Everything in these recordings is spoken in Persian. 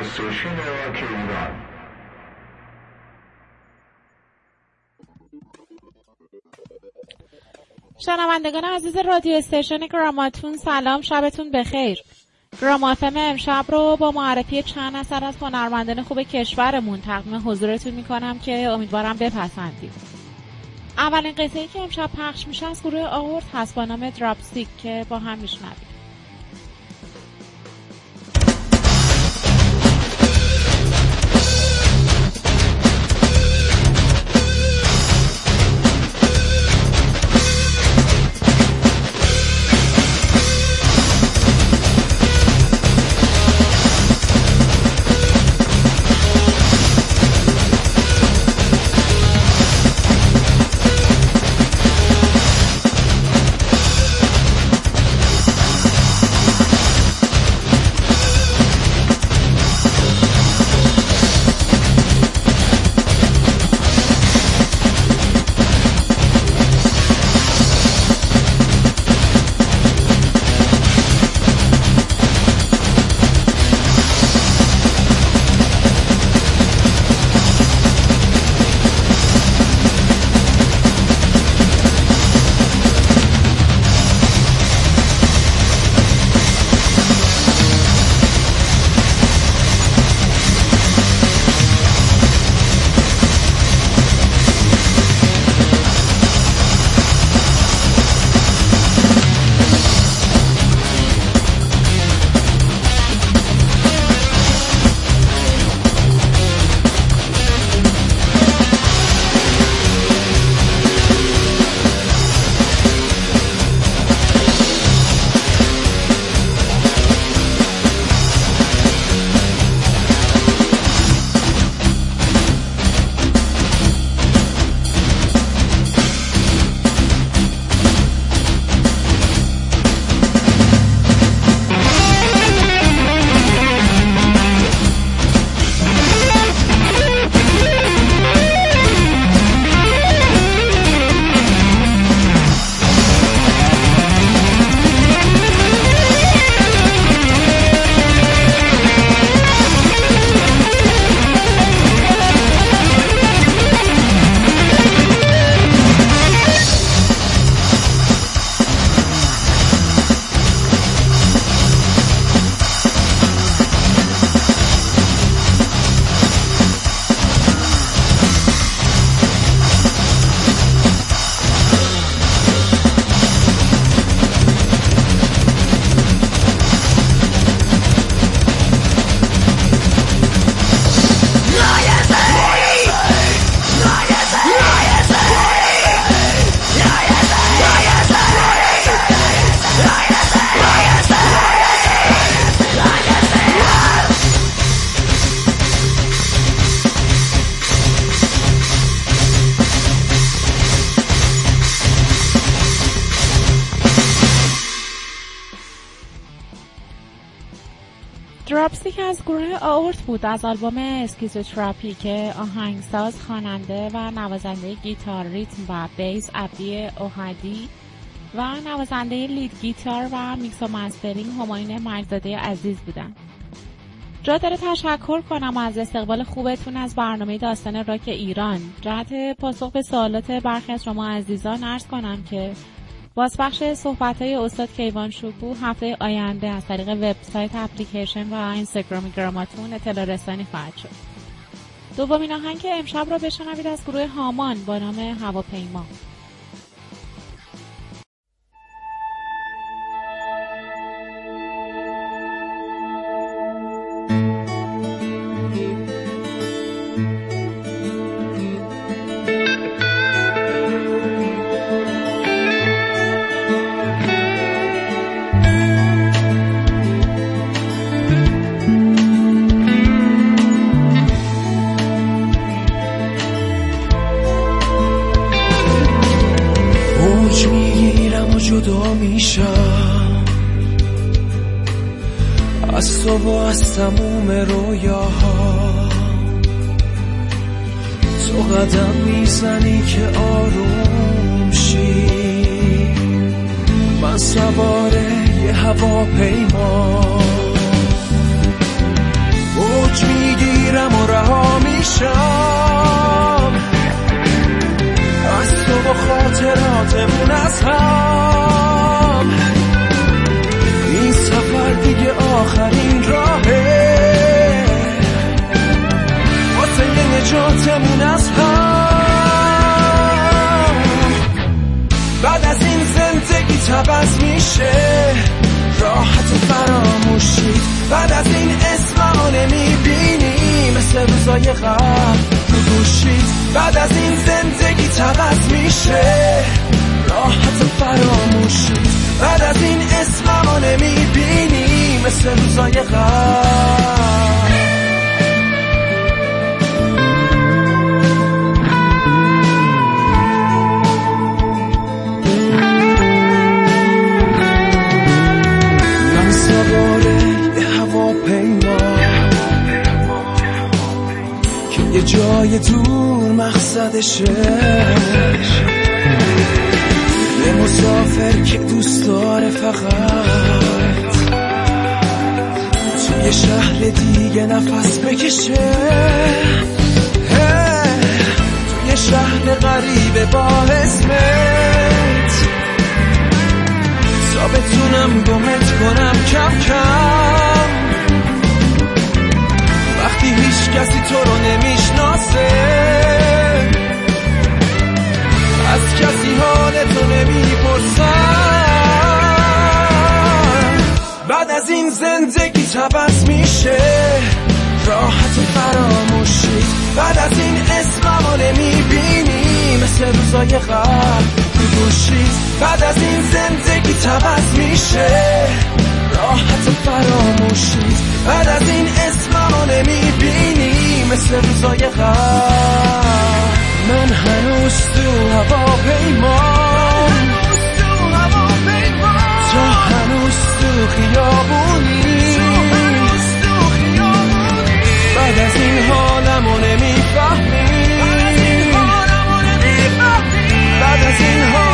استیشن راک ایران شنوندگان عزیز رادیو استیشن گراماتون سلام شبتون بخیر. گرامافم امشب رو با معرفی چند اثر از هنرمندان خوب کشورمون تقدیم حضورتون می‌کنم که امیدوارم بپسندید. اولین ای که امشب پخش میشه از گروه آورد هست با نام دراپستیک که با هم میشنوید بود از آلبوم اسکیزوتراپی که آهنگساز خواننده و نوازنده گیتار ریتم و bass عبدی اوهدی و نوازنده lead گیتار و میکس و mastering همایون میرزاده عزیز بودن. جا داره تشکر کنم از استقبال خوبتون از برنامه داستان راک ایران. جهت پاسخ به سوالات برخی از شما عزیزان عرض کنم که بازپخش صحبت های استاد کیوان شکو هفته آینده از طریق وبسایت اپلیکیشن و اینستاگرام گراماتون اطلاع رسانی خواهد شد. دومین آهنگ امشب را بشنوید از گروه هامان با نام هواپیما. تموم رویاها. تو قدم می‌زنی که آروم شی. من سوار یه هواپیما بعد از این اسممو نمی‌بینی مثل روزای قبل. تو گوشید بعد از این زندگی تبز میشه. راحت فراموشی بعد از این اسممو نمی‌بینی مثل روزای قبل. یه جای دور مقصدشه یه مسافر که دوست داره فقط. توی شهر دیگه نفس بکشه. توی شهر غریبه با اسمت تا بتونم گمت کنم کم کم. هیچ کسی تو رو نمی‌شناسه. از کسی حال تو نمی‌پرسم بعد از این زندگی تبس میشه. راحت فراموشی. بعد از این اسممو نمی‌بینی مثل روزای قبل بعد از این زندگی تبس میشه. راحت فراموشی. بعد از این اسممو نمی‌بینی مثل روزای قبل. من هنوز تو هواپیمام تو هنوز تو خیابونی. بعد از این حالمو نمی‌فهمی. بعد از این حالمو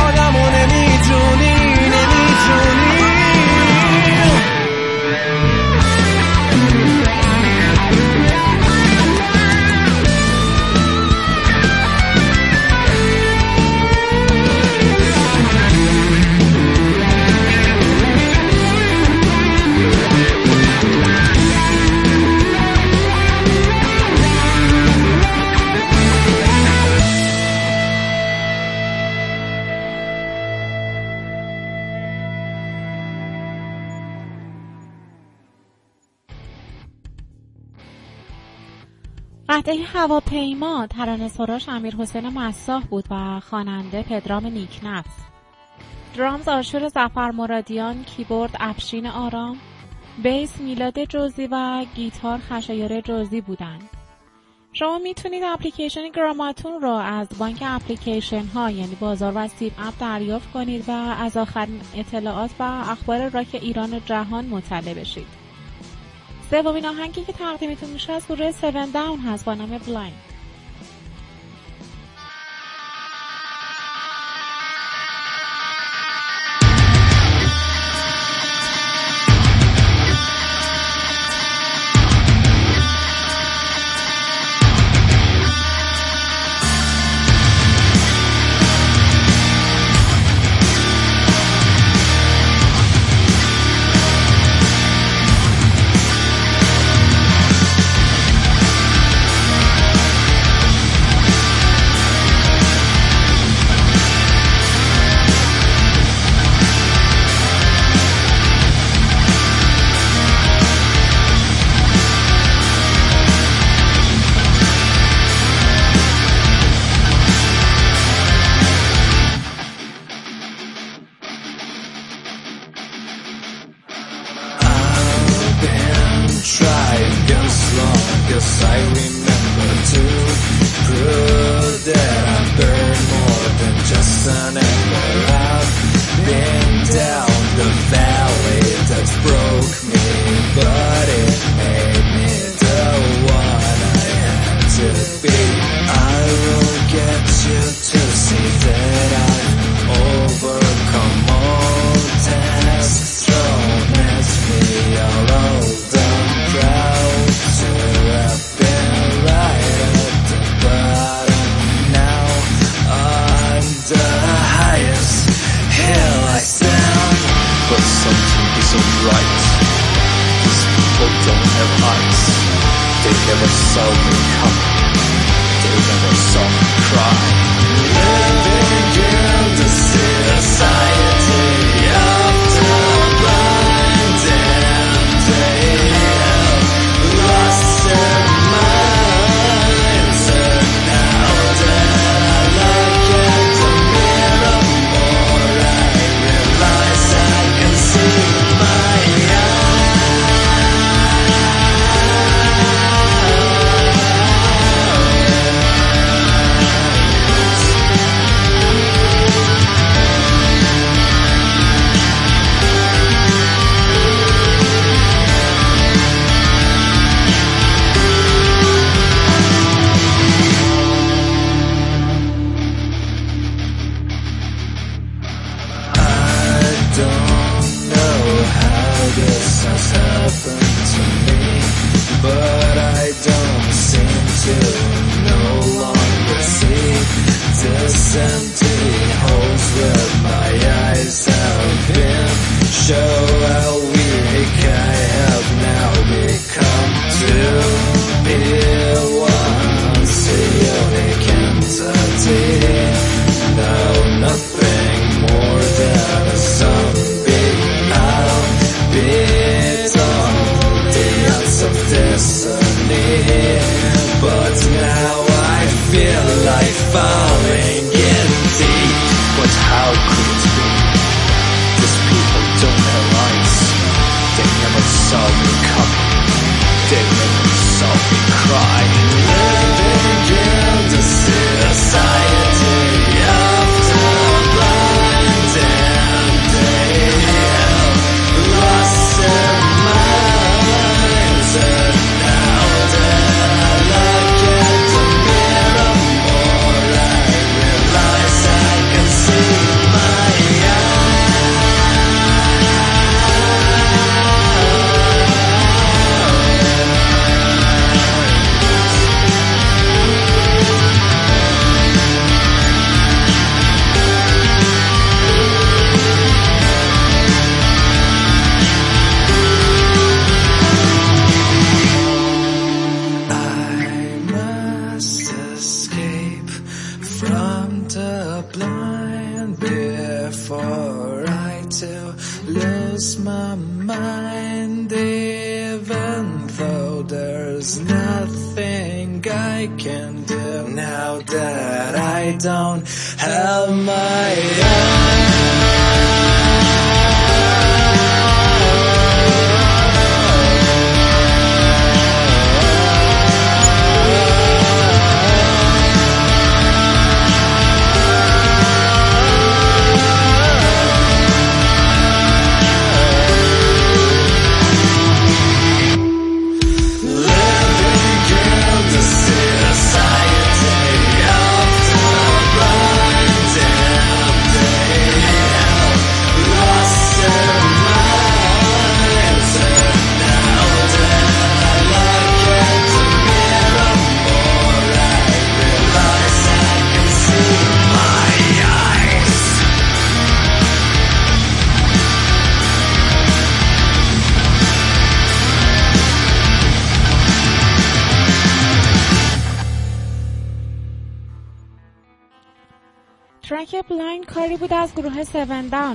قطعه هواپیما ترانه سراش امیر حسین مساح بود و خواننده پدرام نیکنفس. drums آشور ظفر مرادیان کیبورد افشین آرام bass میلاد جوزی و گیتار خشایار جوزی بودند. شما می‌تونید اپلیکیشن گراماتون رو از بانک اپلیکیشن ها یعنی بازار و سیب اپ دریافت کنید و از آخرین اطلاعات و اخبار راک ایران و جهان مطلع بشید. سومین آهنگی که تقدیمتون میشه از گروه 7 داون هست با نام بلایند.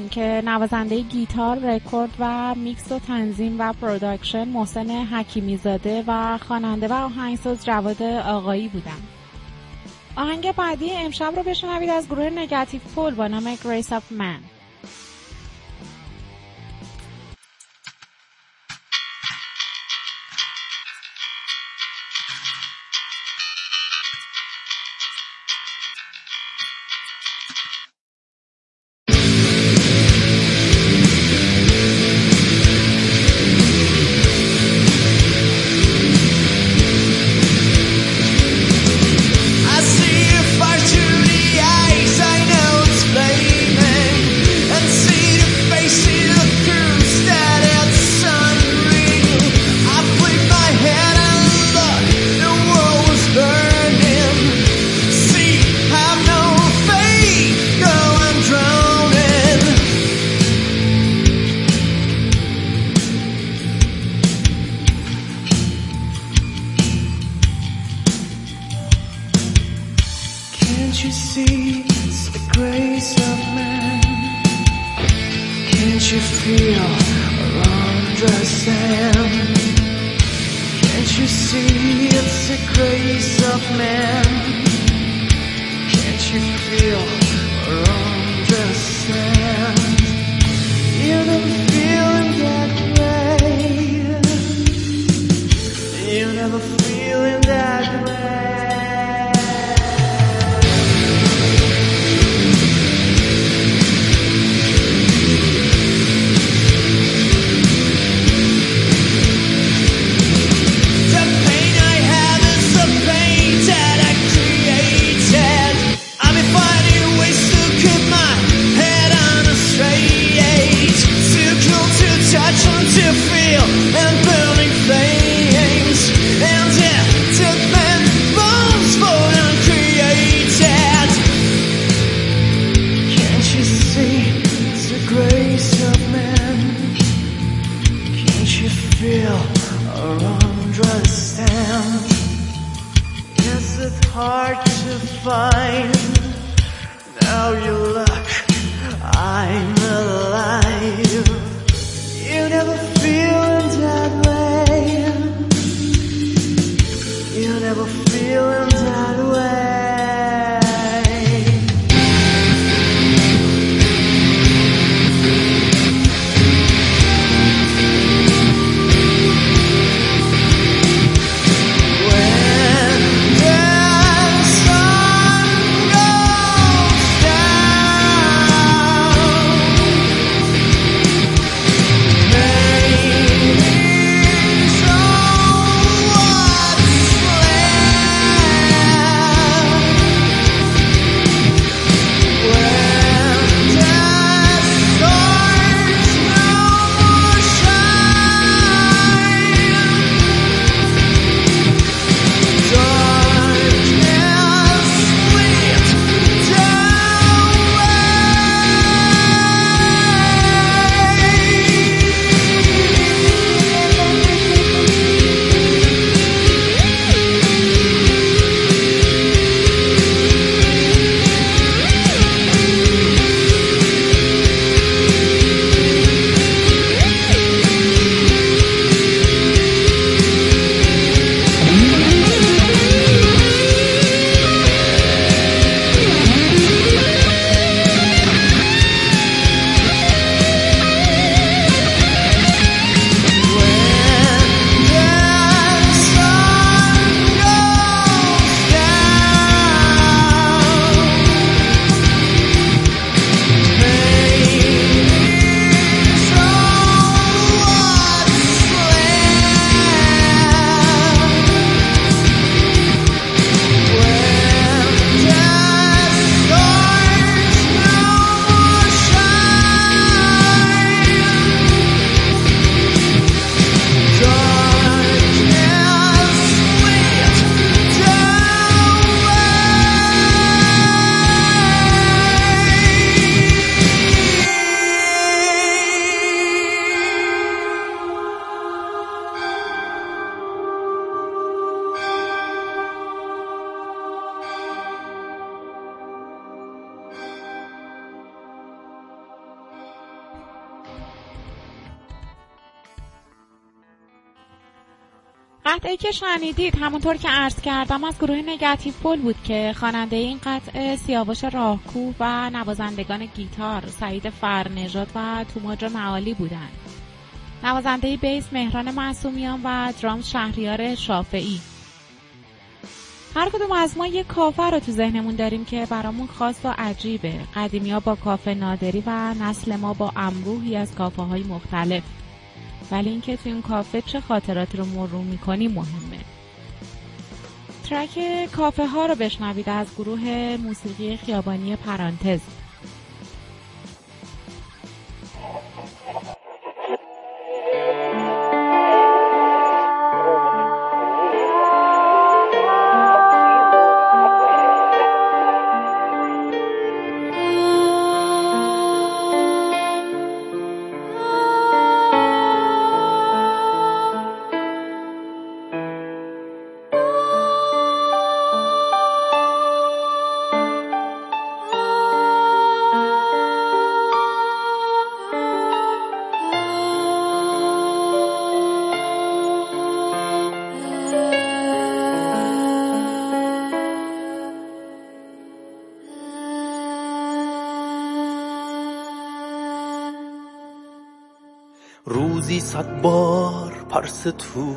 که نوازنده گیتار، رکورد و میکس و تنظیم و production محسن حکیمی زاده و خواننده و آهنگساز جواد آقایی بودن. آهنگ بعدی امشب رو بشنوید از گروه Negative Pole با نام Grace of Man Can't you see it's the grace of man? Can't you feel around the sand? Can't you see it's the grace of man? Can't you feel around the sand? You never feeling that way. You never feeling that way. که شنیدید همونطور که عرض کردم از گروه نگاتیو پول بود که خواننده این قطعه سیاوش راهکوه و نوازندگان گیتار سعید فرنژاد و توماج معالی بودند. نوازنده بیس مهران معصومیان و درام شهریار شافعی. هر کدوم از ما یک کافه رو تو ذهنمون داریم که برامون خاص و عجیبه. قدیمی ها با کافه نادری و نسل ما با انبوهی از کافه های مختلف. ولی اینکه تو این کافه چه خاطراتی رو مرور می‌کنی مهمه. ترک کافه ها رو بشنوید از گروه موسیقی خیابانی پرانتز. صد بار پرس تو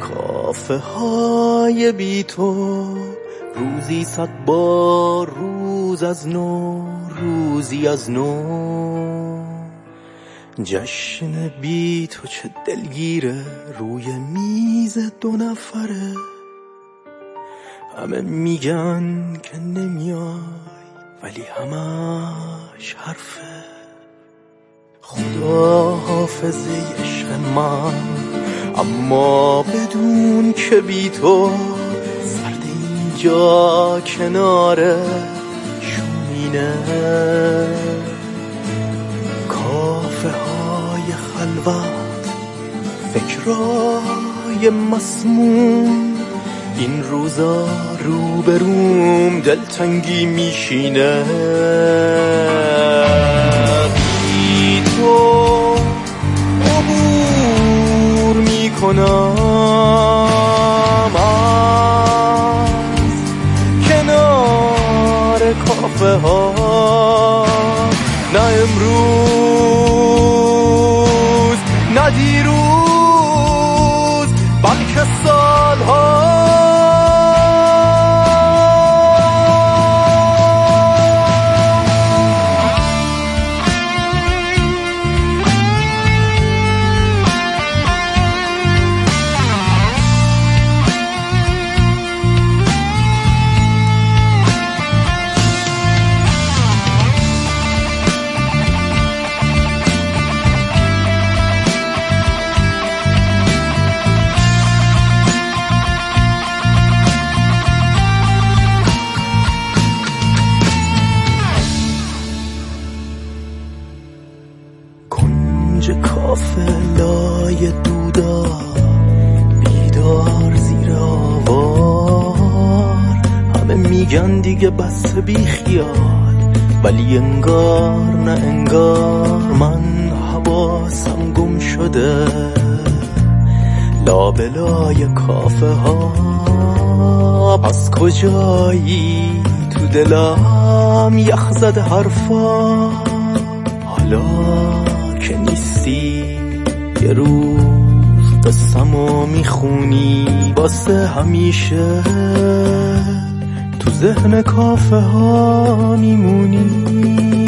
کافه های بی تو. روزی صد بار روز از نو روزی از نو. جشن بی تو چه دلگیره روی میز دو نفره. همه میگن که نمیای ولی همش حرفه. خدا حافظه عشق من اما بدون که بی تو سرد اینجا کنار شومینه. کافه های خلوت فکرای مسموم. این روزا روبروم دلتنگی میشینه. می‌کنم از کنار کافه ها انگار نه انگار من حواسم گم شده. لابلای کافه ها. پس کجایی تو دلم یخ زده حرفا؟ حالا که نیستی یه روز قصمو می‌خونی واسه همیشه. ذهن کافه ها میمونی.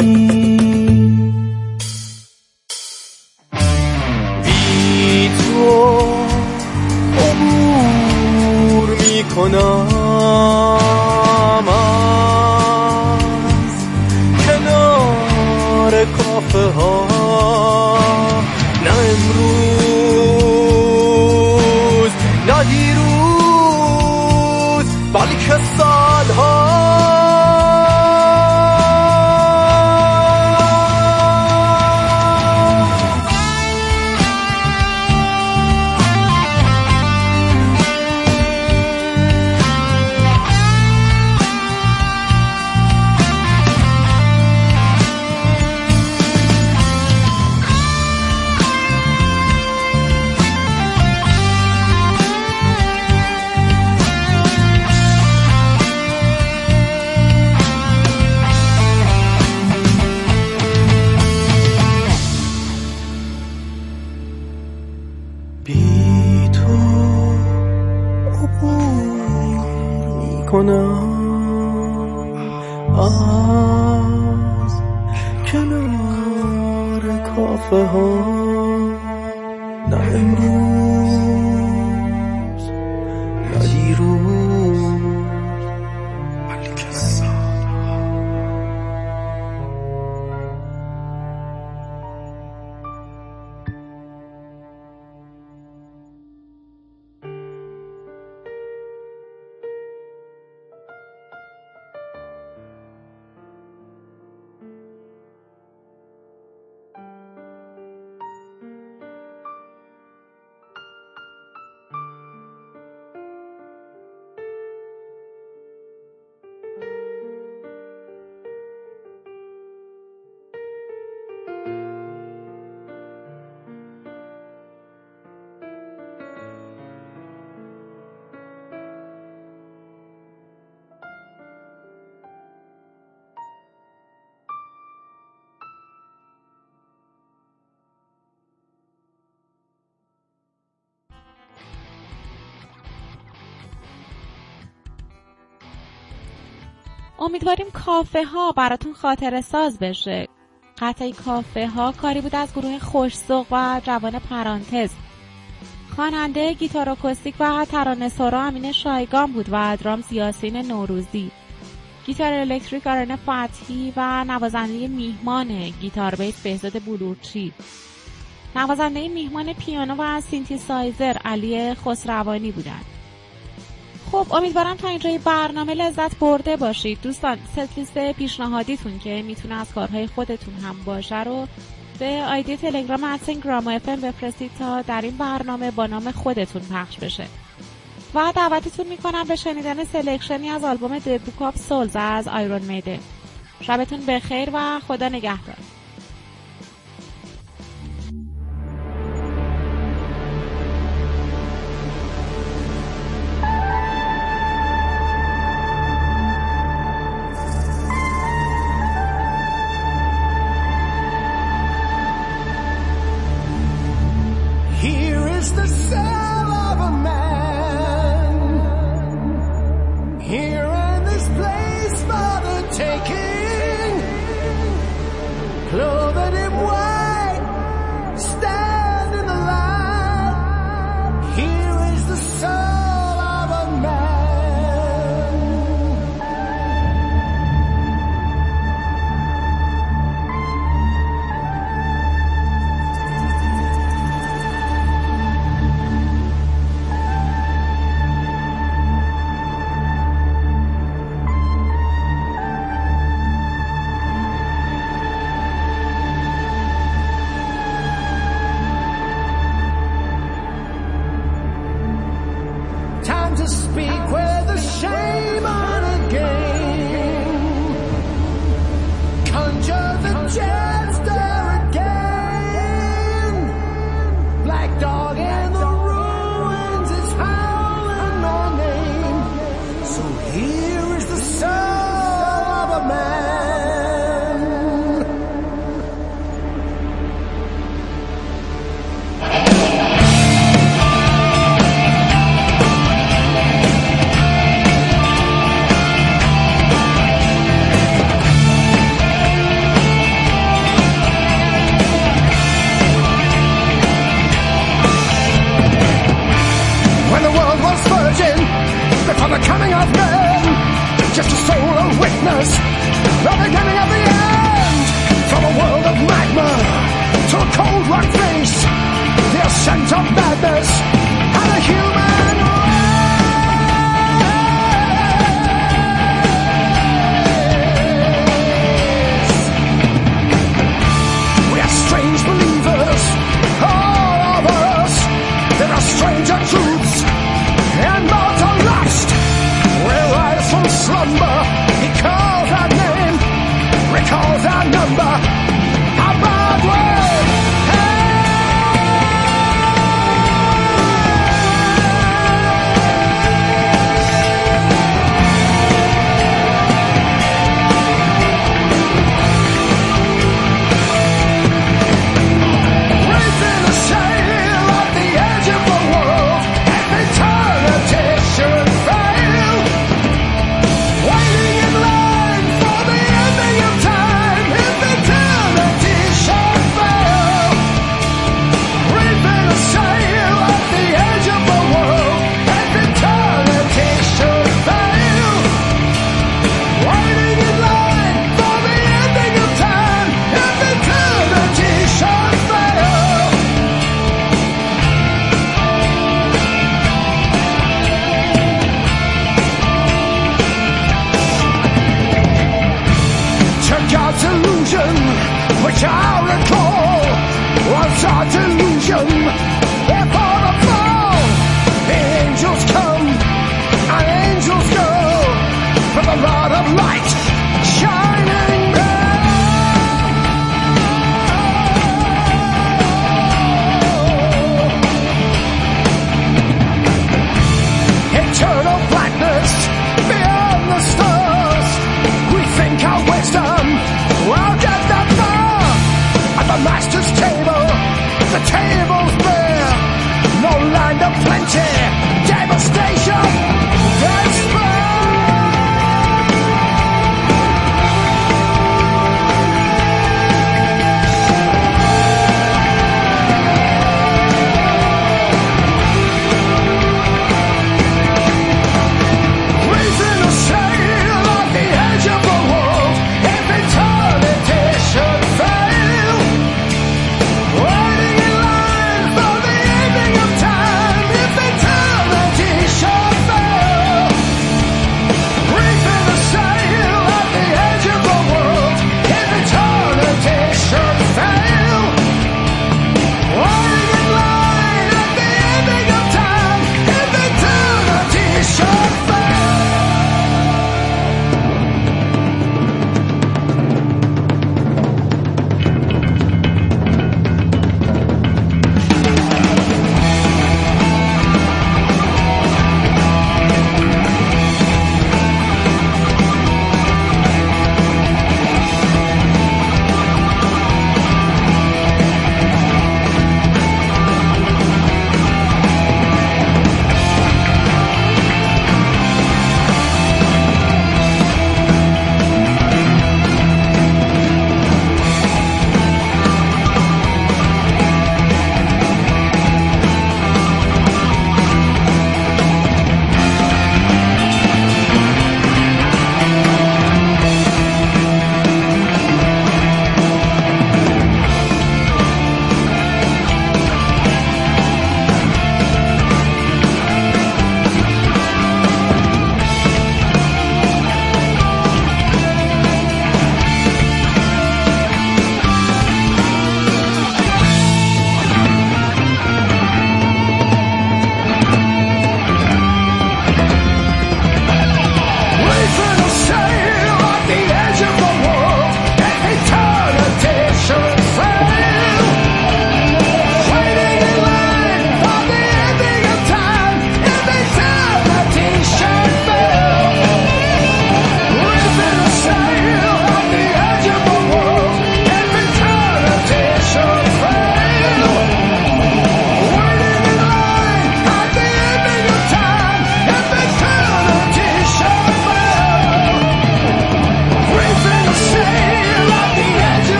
امیدواریم کافه ها براتون خاطره ساز بشه. قطعی کافه ها کاری بود از گروه خوش‌ذوق و جوان پرانتز. خواننده گیتار acoustic و ترانه سرا امین شایگان بود و drums یاسین نوروزی. گیتار electric آرن فتحی و نوازنده میهمان گیتار bass بهزاد بلورچی نوازنده میهمان پیانو و سینتی سایزر علی خسروانی بودند. خب امیدوارم تا اینجای برنامه لذت برده باشید. دوستان ست پیشنهادیتون که می‌تونه از کارهای خودتون هم باشه رو به آیدی تلگرام اتسین گرام اف بفرستید تا در این برنامه با نام خودتون پخش بشه. و دعوتتون می‌کنم به شنیدن selection ی از آلبوم The Book of Souls از Iron Maiden شبتون بخیر و خدا نگهدار. So here is the soul of a man. Hey!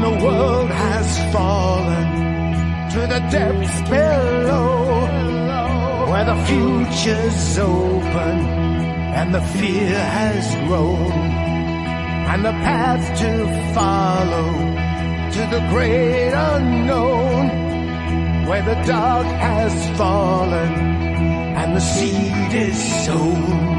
The world has fallen to the depths below, where the future's open and the fear has grown, and the path to follow to the great unknown, where the dark has fallen and the seed is sown.